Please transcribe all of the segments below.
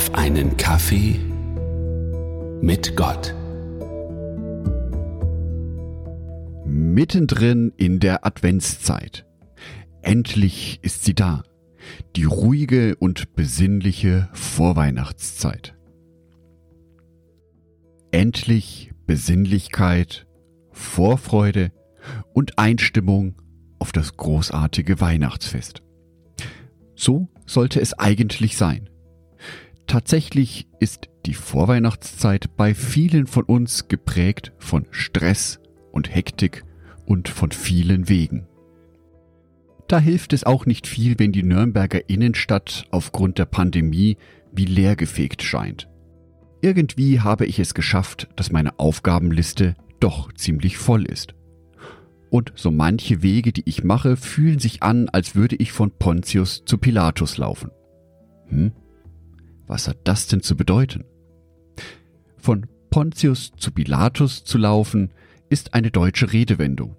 auf einen Kaffee mit Gott. Mittendrin in der Adventszeit. Endlich ist sie da. Die ruhige und besinnliche Vorweihnachtszeit. Endlich Besinnlichkeit, Vorfreude und Einstimmung auf das großartige Weihnachtsfest. So sollte es eigentlich sein. Tatsächlich ist die Vorweihnachtszeit bei vielen von uns geprägt von Stress und Hektik und von vielen Wegen. Da hilft es auch nicht viel, wenn die Nürnberger Innenstadt aufgrund der Pandemie wie leergefegt scheint. Irgendwie habe ich es geschafft, dass meine Aufgabenliste doch ziemlich voll ist. Und so manche Wege, die ich mache, fühlen sich an, als würde ich von Pontius zu Pilatus laufen. Hm? Was hat das denn zu bedeuten? Von Pontius zu Pilatus zu laufen, ist eine deutsche Redewendung.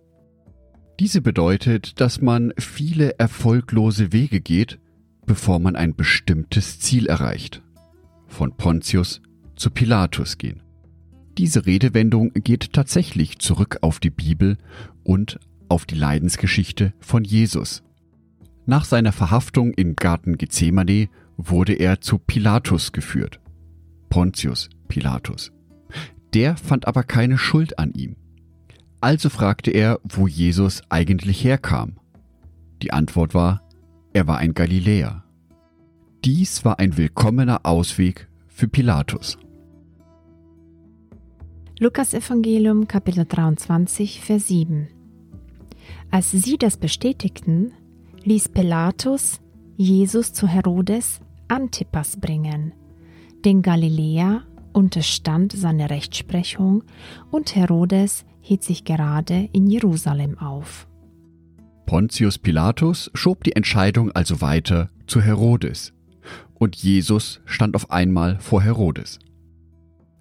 Diese bedeutet, dass man viele erfolglose Wege geht, bevor man ein bestimmtes Ziel erreicht. Von Pontius zu Pilatus gehen. Diese Redewendung geht tatsächlich zurück auf die Bibel und auf die Leidensgeschichte von Jesus. Nach seiner Verhaftung im Garten Gethsemane wurde er zu Pilatus geführt. Pontius Pilatus. Der fand aber keine Schuld an ihm. Also fragte er, wo Jesus eigentlich herkam. Die Antwort war, er war ein Galiläer. Dies war ein willkommener Ausweg für Pilatus. Lukas Evangelium Kapitel 23 Vers 7 Als sie das bestätigten, ließ Pilatus Jesus zu Herodes Antipas bringen. Den Galiläer unterstand seine Rechtsprechung und Herodes hielt sich gerade in Jerusalem auf. Pontius Pilatus schob die Entscheidung also weiter zu Herodes, und Jesus stand auf einmal vor Herodes.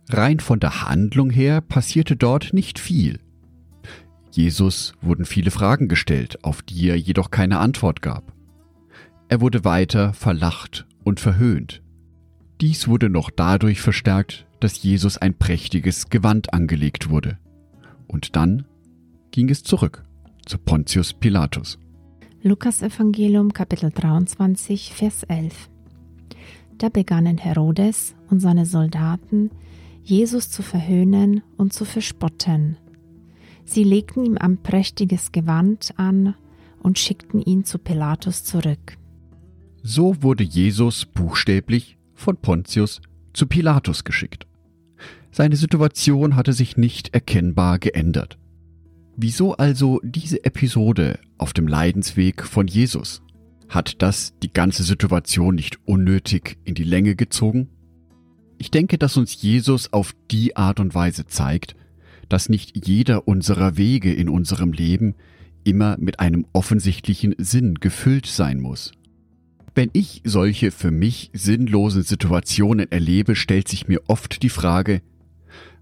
Rein von der Handlung her passierte dort nicht viel. Jesus wurden viele Fragen gestellt, auf die er jedoch keine Antwort gab. Er wurde weiter verlacht und verhöhnt. Dies wurde noch dadurch verstärkt, dass Jesus ein prächtiges Gewand angelegt wurde. Und dann ging es zurück zu Pontius Pilatus. Lukas Evangelium Kapitel 23 Vers 11 Da begannen Herodes und seine Soldaten, Jesus zu verhöhnen und zu verspotten. Sie legten ihm ein prächtiges Gewand an und schickten ihn zu Pilatus zurück. So wurde Jesus buchstäblich von Pontius zu Pilatus geschickt. Seine Situation hatte sich nicht erkennbar geändert. Wieso also diese Episode auf dem Leidensweg von Jesus? Hat das die ganze Situation nicht unnötig in die Länge gezogen? Ich denke, dass uns Jesus auf die Art und Weise zeigt, dass nicht jeder unserer Wege in unserem Leben immer mit einem offensichtlichen Sinn gefüllt sein muss. Wenn ich solche für mich sinnlosen Situationen erlebe, stellt sich mir oft die Frage,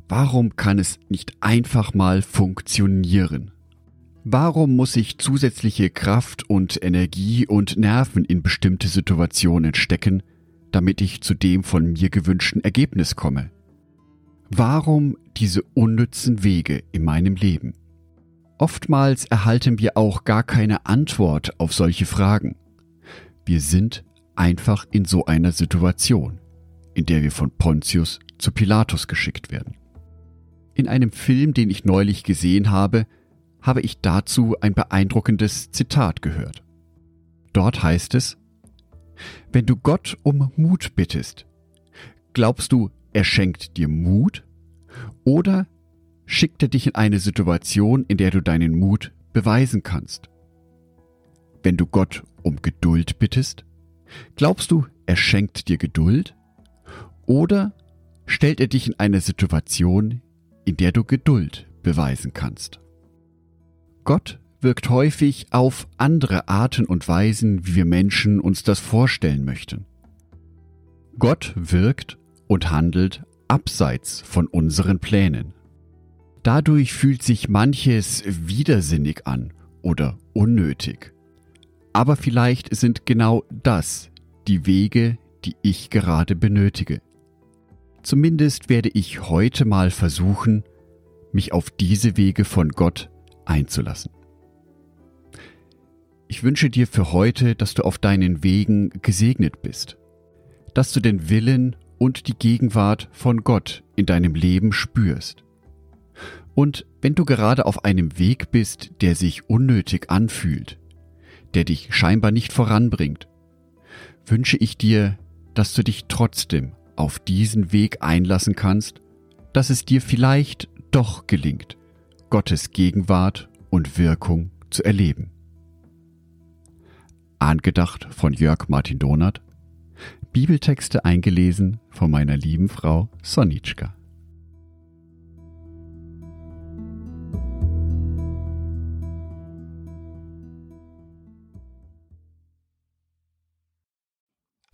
warum kann es nicht einfach mal funktionieren? Warum muss ich zusätzliche Kraft und Energie und Nerven in bestimmte Situationen stecken, damit ich zu dem von mir gewünschten Ergebnis komme? Warum diese unnützen Wege in meinem Leben? Oftmals erhalten wir auch gar keine Antwort auf solche Fragen. Wir sind einfach in so einer Situation, in der wir von Pontius zu Pilatus geschickt werden. In einem Film, den ich neulich gesehen habe, habe ich dazu ein beeindruckendes Zitat gehört. Dort heißt es, wenn du Gott um Mut bittest, glaubst du, er schenkt dir Mut oder schickt er dich in eine Situation, in der du deinen Mut beweisen kannst? Wenn du Gott um Geduld bittest? Glaubst du, er schenkt dir Geduld? Oder stellt er dich in eine Situation, in der du Geduld beweisen kannst? Gott wirkt häufig auf andere Arten und Weisen, wie wir Menschen uns das vorstellen möchten. Gott wirkt und handelt abseits von unseren Plänen. Dadurch fühlt sich manches widersinnig an oder unnötig. Aber vielleicht sind genau das die Wege, die ich gerade benötige. Zumindest werde ich heute mal versuchen, mich auf diese Wege von Gott einzulassen. Ich wünsche dir für heute, dass du auf deinen Wegen gesegnet bist, dass du den Willen und die Gegenwart von Gott in deinem Leben spürst. Und wenn du gerade auf einem Weg bist, der sich unnötig anfühlt, der dich scheinbar nicht voranbringt, wünsche ich dir, dass du dich trotzdem auf diesen Weg einlassen kannst, dass es dir vielleicht doch gelingt, Gottes Gegenwart und Wirkung zu erleben. Angedacht von Jörg Martin Donath, Bibeltexte eingelesen von meiner lieben Frau Sonitschka.